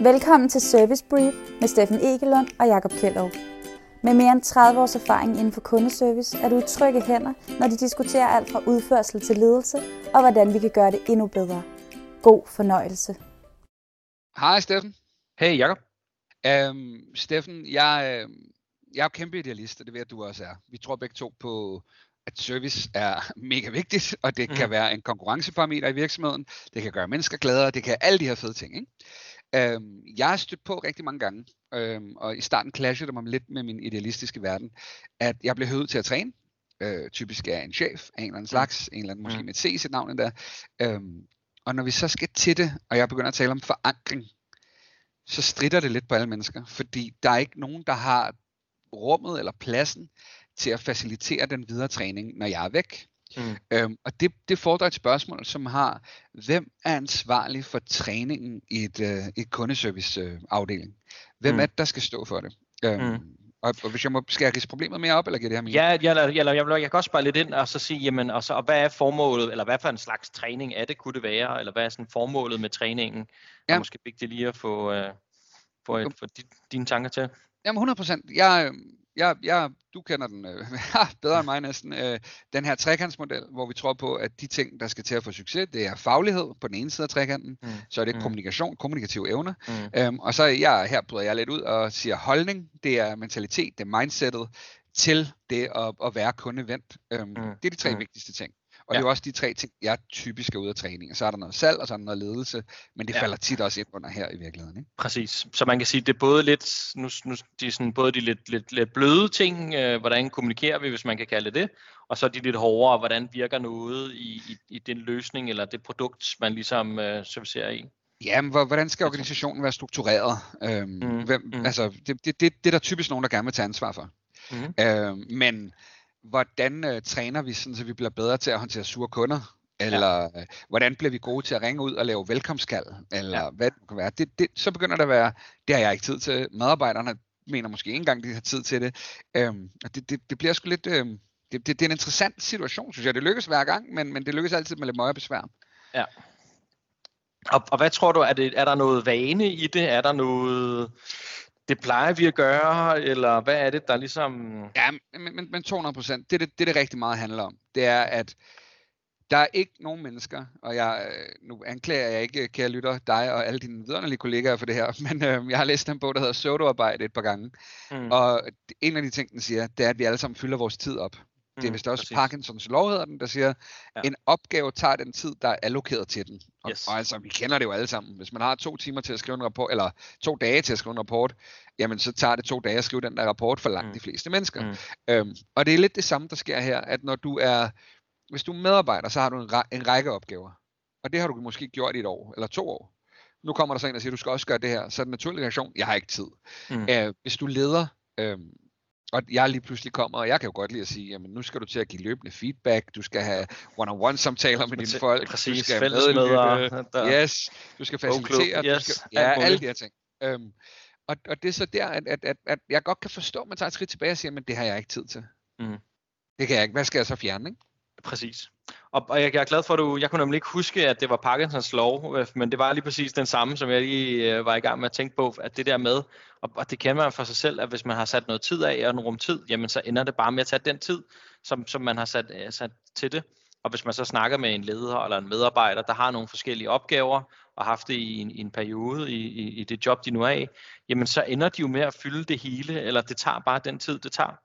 Velkommen til Service Brief med Steffen Egelund og Jakob Kjellow. Med mere end 30 års erfaring inden for kundeservice er du i trygge hænder, når de diskuterer alt fra udførsel til ledelse og hvordan vi kan gøre det endnu bedre. God fornøjelse. Hej Steffen. Hey Jakob. Øhm, Steffen, jeg, øh, jeg er kæmpe idealist, og det ved jeg, du også er. Vi tror begge to på, at service er mega vigtigt, og det mm. kan være en konkurrenceparameter i virksomheden. Det kan gøre mennesker gladere, det kan alle de her fede ting. Ikke? Øhm, jeg har stødt på rigtig mange gange, øhm, og i starten clashede det mig lidt med min idealistiske verden, at jeg blev høvet til at træne. Øh, typisk er en chef af en eller anden slags, en eller anden måske mm. med et C i sit navn endda. Øhm, og når vi så skal til det, og jeg begynder at tale om forankring, så strider det lidt på alle mennesker, fordi der er ikke nogen, der har rummet eller pladsen til at facilitere den videre træning, når jeg er væk. Mm. Øhm, og det, det fordrer et spørgsmål, som har, hvem er ansvarlig for træningen i et, øh, et kundeservice-afdeling? Hvem mm. er det, der skal stå for det? Øhm, mm. Og, og hvis jeg må, skal jeg rise problemet mere op, eller giver det her mening? Ja, jeg, jeg, jeg, jeg, jeg kan også bare lidt ind og så sige, jamen, og, så, og hvad er formålet, eller hvad for en slags træning er det, kunne det være, eller hvad er sådan formålet med træningen? Ja. Det er måske vigtigt lige at få, uh, få, et, få dine tanker til. Jamen 100 procent. Jeg, jeg, jeg, du kender den øh, bedre end mig næsten, øh, den her trekantsmodel, hvor vi tror på, at de ting, der skal til at få succes, det er faglighed på den ene side af trekanten, mm. så er det mm. kommunikation, kommunikative evner, mm. øhm, og så jeg, her bryder jeg lidt ud og siger holdning, det er mentalitet, det er mindsetet til det at, at være kundevendt. Øhm, mm. Det er de tre mm. vigtigste ting. Og ja. det er jo også de tre ting, jeg typisk er ude af træning. Så er der noget salg, og så er der noget ledelse, men det ja. falder tit også ind under her i virkeligheden. Ikke? Præcis. Så man kan sige, det er både lidt, nu, nu de sådan, både de lidt, lidt, lidt bløde ting, øh, hvordan kommunikerer vi, hvis man kan kalde det og så de lidt hårdere, hvordan virker noget i, i, i den løsning, eller det produkt, man ligesom øh, servicerer i. Jamen, hvordan skal organisationen være struktureret? Øhm, mm, hvem, mm. Altså, det, det, det, det er der typisk nogen, der gerne vil tage ansvar for. Mm. Øhm, men hvordan øh, træner vi, sådan, så vi bliver bedre til at håndtere sure kunder? Eller ja. øh, hvordan bliver vi gode til at ringe ud og lave velkomstkald? Eller ja. hvad det kan være. Det, det, så begynder det at være, det har jeg ikke tid til. Medarbejderne mener måske ikke engang, de har tid til det. Øhm, og det, det, det bliver sgu lidt... Øhm, det, det, det er en interessant situation, synes jeg. Det lykkes hver gang, men, men det lykkes altid med lidt møje besvær. Ja. Og, og hvad tror du, er, det, er der noget vane i det? Er der noget det plejer vi at gøre, eller hvad er det, der ligesom... Ja, men, men, men 200 procent, det, det, det det rigtig meget handler om, det er, at der er ikke nogen mennesker, og jeg, nu anklager jeg ikke, kære lytter, dig og alle dine vidunderlige kollegaer for det her, men øh, jeg har læst en bog, der hedder Pseudoarbejde et par gange, mm. og en af de ting, den siger, det er, at vi alle sammen fylder vores tid op. Det er mm, vist også præcis. Parkinsons lov, hedder den, der siger, ja. en opgave tager den tid, der er allokeret til den. Og, yes. og altså, vi kender det jo alle sammen. Hvis man har to timer til at skrive en rapport, eller to dage til at skrive en rapport, jamen så tager det to dage at skrive den der rapport for langt mm. de fleste mennesker. Mm. Øhm, og det er lidt det samme, der sker her, at når du er, hvis du er medarbejder, så har du en, en række opgaver. Og det har du måske gjort i et år, eller to år. Nu kommer der så en og siger, du skal også gøre det her. Så er den naturlige reaktion, jeg har ikke tid. Mm. Øh, hvis du leder, øh, og jeg lige pludselig kommer, og jeg kan jo godt lide at sige, jamen nu skal du til at give løbende feedback, du skal have one-on-one samtaler med dine folk, præcis, du skal medlytte, yes, du skal facilitere, yes, du skal, ja, alle de her ting. Øhm, og, og det er så der, at, at, at, at jeg godt kan forstå, at man tager et skridt tilbage og siger, men det har jeg ikke tid til. Mm. Det kan jeg ikke. Hvad skal jeg så fjerne, ikke? Præcis. Og, og jeg, jeg er glad for, at du, jeg kunne nemlig ikke huske, at det var Parkinsons lov, øh, men det var lige præcis den samme, som jeg lige øh, var i gang med at tænke på, at det der med, og, og det kender man for sig selv, at hvis man har sat noget tid af og en rum tid, jamen så ender det bare med at tage den tid, som, som man har sat, øh, sat til det. Og hvis man så snakker med en leder eller en medarbejder, der har nogle forskellige opgaver, og haft det i en, i en periode i, i, i det job, de nu er i, jamen så ender de jo med at fylde det hele, eller det tager bare den tid, det tager.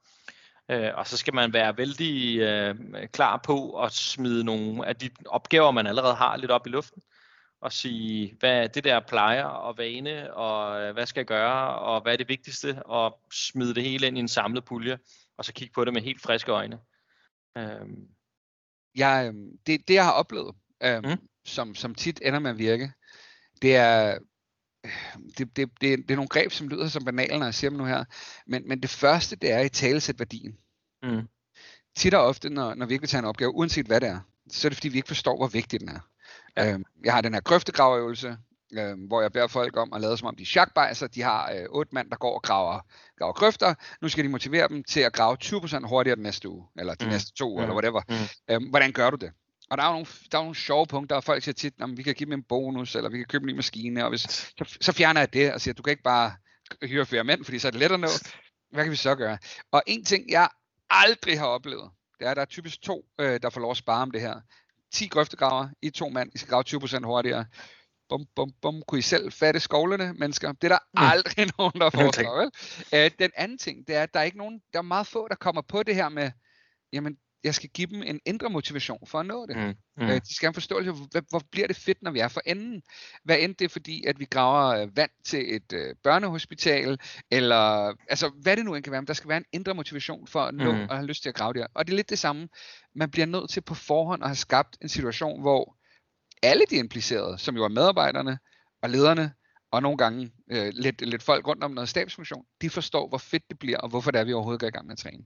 Øh, og så skal man være vældig øh, klar på at smide nogle af de opgaver, man allerede har lidt op i luften. Og sige, hvad det der plejer og vane, og øh, hvad skal jeg gøre, og hvad er det vigtigste, og smide det hele ind i en samlet pulje, og så kigge på det med helt friske øjne. Øh. Jeg, øh, det, det jeg har oplevet, øh, mm. som, som tit ender med at virke, det er, det, det, det, det er nogle greb, som lyder som banale, når jeg siger dem nu her. Men, men det første, det er i talesæt værdien. Mm. Tit og ofte, når, når vi ikke vil tage en opgave, uanset hvad det er, så er det fordi, vi ikke forstår, hvor vigtig den er. Ja. Øhm, jeg har den her grøftegraverøvelse, øhm, hvor jeg beder folk om at lade som om de er chakbejser. De har øh, otte mand, der går og graver, graver grøfter. Nu skal de motivere dem til at grave 20% hurtigere den næste uge, eller de mm. næste to, mm. eller whatever. Mm. Øhm, hvordan gør du det? Og der er jo nogle, der er nogle sjove punkter, og folk siger tit, at vi kan give dem en bonus, eller vi kan købe en ny maskine, og hvis, så, så fjerner jeg det og siger, du kan ikke bare hyre flere mænd, fordi så er det let at nå. Hvad kan vi så gøre? Og en ting, jeg aldrig har oplevet, det er, at der er typisk to, øh, der får lov at spare om det her. 10 grøftegraver i to mand, I skal grave 20% hurtigere. Bum, bum, bum. Kunne I selv fatte skovlene, mennesker? Det er der mm. aldrig nogen, der foreslår, vel? Øh, den anden ting, det er, at der er ikke nogen, der er meget få, der kommer på det her med, jamen, jeg skal give dem en indre motivation for at nå det. Mm. Mm. Øh, de skal have en forståelse hvor, hvor bliver det fedt, når vi er for enden. Hvad end det er fordi, at vi graver øh, vand til et øh, børnehospital, eller altså hvad det nu end kan være, men der skal være en indre motivation for at nå mm. og have lyst til at grave der. Og det er lidt det samme. Man bliver nødt til på forhånd at have skabt en situation, hvor alle de implicerede, som jo er medarbejderne og lederne, og nogle gange øh, lidt, lidt folk rundt om noget stabsfunktion, de forstår, hvor fedt det bliver, og hvorfor det er, vi overhovedet går i gang med at træne.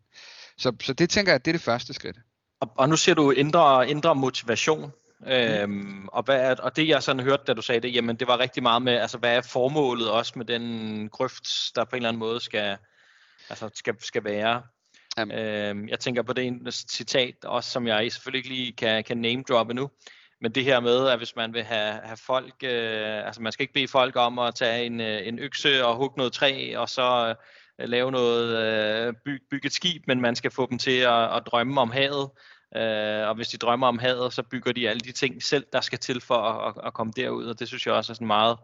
Så, så det tænker jeg, det er det første skridt. Og, og nu siger du ændre, ændre motivation. Mm. Øhm, og, hvad er, og det jeg sådan hørte, da du sagde det, jamen det var rigtig meget med, altså hvad er formålet også med den grøft, der på en eller anden måde skal, altså skal, skal være. Jamen. Øhm, jeg tænker på det citat, også som jeg selvfølgelig ikke lige kan, kan name droppe nu, men det her med, at hvis man vil have, have folk, øh, altså man skal ikke bede folk om at tage en, øh, en økse og hugge noget træ, og så øh, lave noget, øh, by, bygge et skib, men man skal få dem til at, at drømme om havet. Øh, og hvis de drømmer om havet, så bygger de alle de ting selv, der skal til for at, at, at komme derud, og det synes jeg også er sådan meget,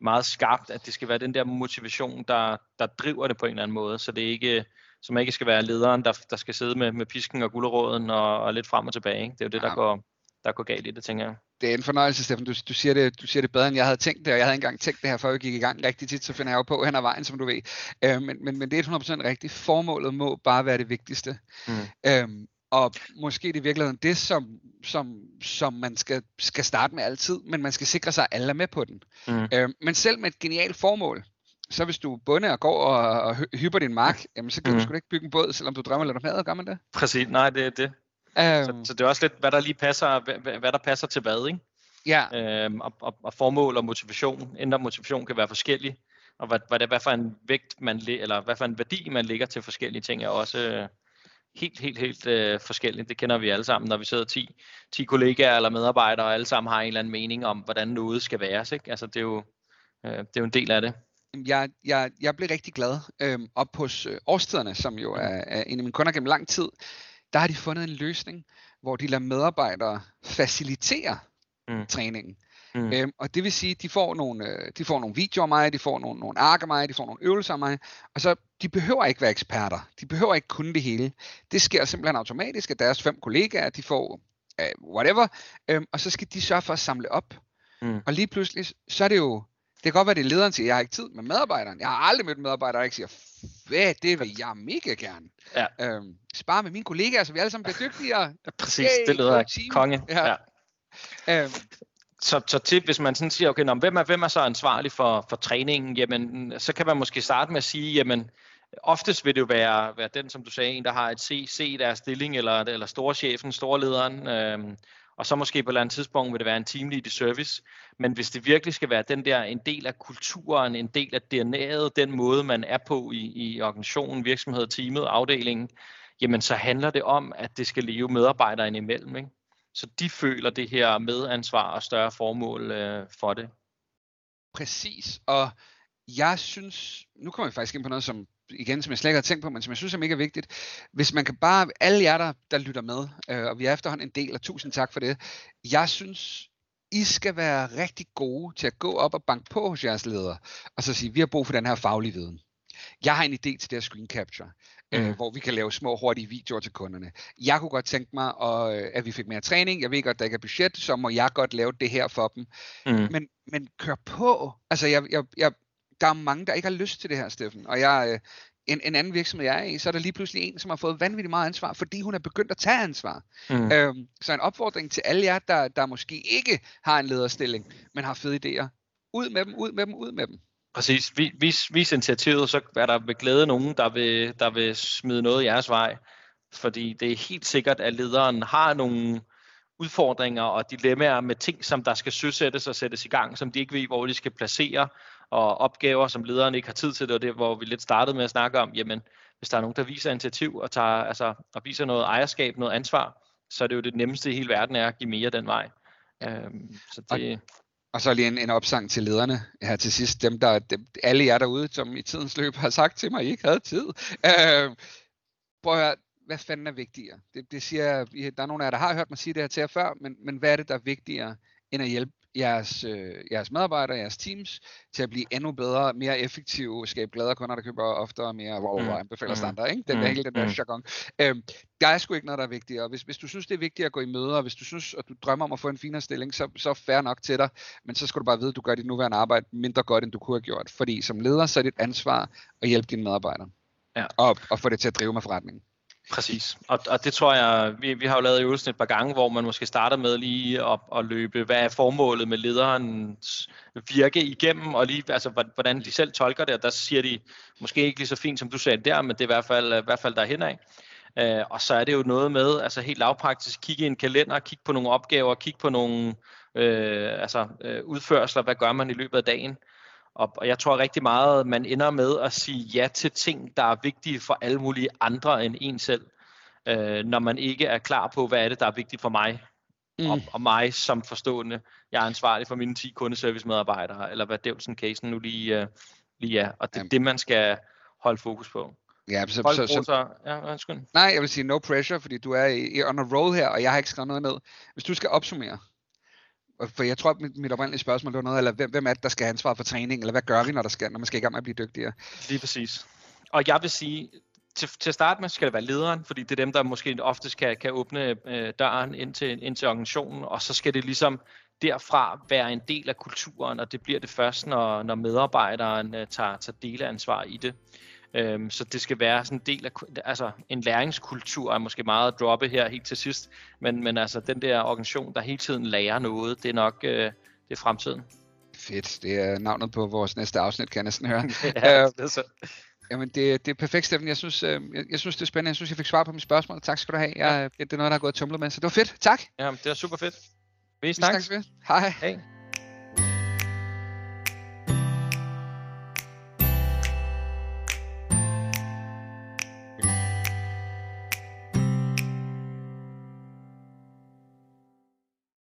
meget skarpt, at det skal være den der motivation, der, der driver det på en eller anden måde, så det ikke man ikke skal være lederen, der, der skal sidde med, med pisken og gulderåden og, og lidt frem og tilbage. Ikke? Det er jo det, der går, der går galt i det, tænker jeg. Det er en fornøjelse, Steffen. Du, du, siger det, du siger det bedre, end jeg havde tænkt det, og jeg havde engang tænkt det her, før vi gik i gang. Rigtig tit, så finder jeg jo på hen ad vejen, som du ved. Øh, men, men, men det er 100% rigtigt. Formålet må bare være det vigtigste. Mm. Øhm, og måske det i virkeligheden det, som, som, som man skal, skal starte med altid, men man skal sikre sig, at alle er med på den. Mm. Øhm, men selv med et genialt formål, så hvis du er og går og, og hyper din mark, jamen så kan mm. du sgu ikke bygge en båd, selvom du drømmer lidt om havet, gør man det? Præcis, nej, det er det. Um, så, så det er også lidt, hvad der lige passer, hvad, hvad der passer til hvad, ikke? Ja. Um, og, og, og formål og motivation, indre motivation kan være forskellige, og hvad, hvad, det, hvad for en vægt man, eller hvad for en værdi man lægger til forskellige ting, er også uh, helt, helt, helt uh, forskelligt. Det kender vi alle sammen, når vi sidder 10, 10 kollegaer eller medarbejdere, og alle sammen har en eller anden mening om, hvordan noget skal være. Ikke? Altså, det, er jo, uh, det er jo en del af det. Jeg, jeg, jeg blev rigtig glad øhm, op hos øh, Årstiderne, som jo er, er en af mine kunder gennem lang tid der har de fundet en løsning, hvor de lader medarbejdere facilitere mm. træningen. Mm. Øhm, og det vil sige, de får nogle, øh, de får nogle videoer af mig, de får nogle, nogle ark af mig, de får nogle øvelser af mig, og så de behøver ikke være eksperter, de behøver ikke kunne det hele. Det sker simpelthen automatisk, at deres fem kollegaer, de får uh, whatever, øhm, og så skal de sørge for at samle op. Mm. Og lige pludselig, så er det jo det kan godt være, det er lederen siger, jeg har ikke tid med medarbejderen. Jeg har aldrig mødt en medarbejder, der ikke siger, hvad, det vil jeg mega gerne. Ja. Øhm, spare med mine kollegaer, så vi alle sammen bliver dygtigere. Ja, præcis, hey, det lyder konge. Ja. Ja. Øhm, så, så til, hvis man sådan siger, okay, nå, hvem, er, hvem er så ansvarlig for, for træningen, jamen, så kan man måske starte med at sige, jamen, oftest vil det jo være, være den, som du sagde, en, der har et C, C deres stilling, eller, eller storchefen, storlederen, øhm, og så måske på et eller andet tidspunkt vil det være en timelig i service. Men hvis det virkelig skal være den der en del af kulturen, en del af DNA'et, den måde man er på i, i organisationen, virksomheden, teamet, afdelingen, jamen så handler det om, at det skal leve medarbejderne imellem. Ikke? Så de føler det her medansvar og større formål øh, for det. Præcis, og jeg synes, nu kommer vi faktisk ind på noget, som igen, som jeg slet ikke har tænkt på, men som jeg synes er mega vigtigt. Hvis man kan bare, alle jer, der, der lytter med, øh, og vi er efterhånden en del, og tusind tak for det. Jeg synes, I skal være rigtig gode til at gå op og banke på hos jeres ledere, og så sige, vi har brug for den her faglige viden. Jeg har en idé til det her screen capture, øh, mm. hvor vi kan lave små, hurtige videoer til kunderne. Jeg kunne godt tænke mig, at, øh, at vi fik mere træning. Jeg ved godt, der ikke er budget, så må jeg godt lave det her for dem. Mm. Men, men kør på. Altså, jeg, jeg, jeg, der er mange, der ikke har lyst til det her, Steffen. Og jeg, øh, en, en anden virksomhed, jeg er i, så er der lige pludselig en, som har fået vanvittigt meget ansvar, fordi hun er begyndt at tage ansvar. Mm. Øhm, så en opfordring til alle jer, der, der måske ikke har en lederstilling, men har fede idéer. Ud med dem, ud med dem, ud med dem. Præcis. Vis, vis initiativet, så er der med glæde nogen, der vil, der vil smide noget i jeres vej. Fordi det er helt sikkert, at lederen har nogle udfordringer og dilemmaer med ting, som der skal søsættes og sættes i gang, som de ikke ved, hvor de skal placere, og opgaver, som lederen ikke har tid til det, og det hvor vi lidt startede med at snakke om, jamen, hvis der er nogen, der viser initiativ og, tager, altså, og viser noget ejerskab, noget ansvar, så er det jo det nemmeste i hele verden er at give mere den vej. Øhm, så det, og så lige en, en opsang til lederne her til sidst. Dem, der, dem, alle jer derude, som i tidens løb har sagt til mig, I ikke havde tid. Øh, prøv at høre, hvad fanden er vigtigere? Det, det siger der er nogle af jer, der har hørt mig sige det her til jer før, men, men hvad er det, der er vigtigere, end at hjælpe jeres, øh, jeres medarbejdere, jeres teams, til at blive endnu bedre, mere effektive, skabe gladere kunder, der køber oftere mere wow, wow, mm. anbefaler mm. standard, ikke? Den mm. der hele den der jargon. Øhm, der er sgu ikke noget, der er vigtigere. Hvis, hvis du synes, det er vigtigt at gå i møder, hvis du synes, at du drømmer om at få en finere stilling, så, så fair nok til dig, men så skal du bare vide, at du gør dit nuværende arbejde mindre godt, end du kunne have gjort. Fordi som leder, så er det et ansvar at hjælpe dine medarbejdere. Ja. Og, og få det til at drive med forretningen. Præcis, og, og det tror jeg, vi, vi har jo lavet øvelsen et par gange, hvor man måske starter med lige at, at løbe, hvad er formålet med lederens virke igennem, og lige, altså, hvordan de selv tolker det, og der siger de måske ikke lige så fint, som du sagde der, men det er i hvert fald, i hvert fald derhen af. Uh, og så er det jo noget med, altså helt lavpraktisk, kigge i en kalender, kigge på nogle opgaver, kigge på nogle øh, altså, uh, udførsler, hvad gør man i løbet af dagen, og, og jeg tror rigtig meget, man ender med at sige ja til ting, der er vigtige for alle mulige andre end en selv, øh, når man ikke er klar på, hvad er det, der er vigtigt for mig. Mm. Og, og mig som forstående. Jeg er ansvarlig for mine 10 kundeservice-medarbejdere, eller hvad Devsen casen nu lige, øh, lige er. Og det er det, man skal holde fokus på. Ja, så, så, så, så, ja, Nej, jeg vil sige no pressure, fordi du er i, i on a roll her, og jeg har ikke skrevet noget ned. Hvis du skal opsummere, for jeg tror, at mit, mit oprindelige spørgsmål var noget, eller hvem, hvem er det, der skal have ansvar for træning, eller hvad gør vi, når, der skal, når man skal i gang med at blive dygtigere? Lige præcis. Og jeg vil sige, til, til at starte med skal det være lederen, fordi det er dem, der måske oftest kan, kan åbne øh, døren ind til, ind til organisationen, og så skal det ligesom derfra være en del af kulturen, og det bliver det først, når, når medarbejderen øh, tager, tager deleansvar i det. Øhm, så det skal være sådan en del af, altså en læringskultur er måske meget at droppe her helt til sidst, men, men altså den der organisation, der hele tiden lærer noget, det er nok øh, det er fremtiden. Fedt, det er navnet på vores næste afsnit, kan jeg næsten høre. ja, det er så. Jamen, det, det er perfekt, Steffen. Jeg synes, øh, jeg, jeg synes, det er spændende. Jeg synes, jeg fik svar på mine spørgsmål. Tak skal du have. Jeg, ja. Det er noget, der har gået tumlet med, så det var fedt. Tak. Ja, det er super fedt. Vi snakkes. Vi snakkes ved. Hej. Hej.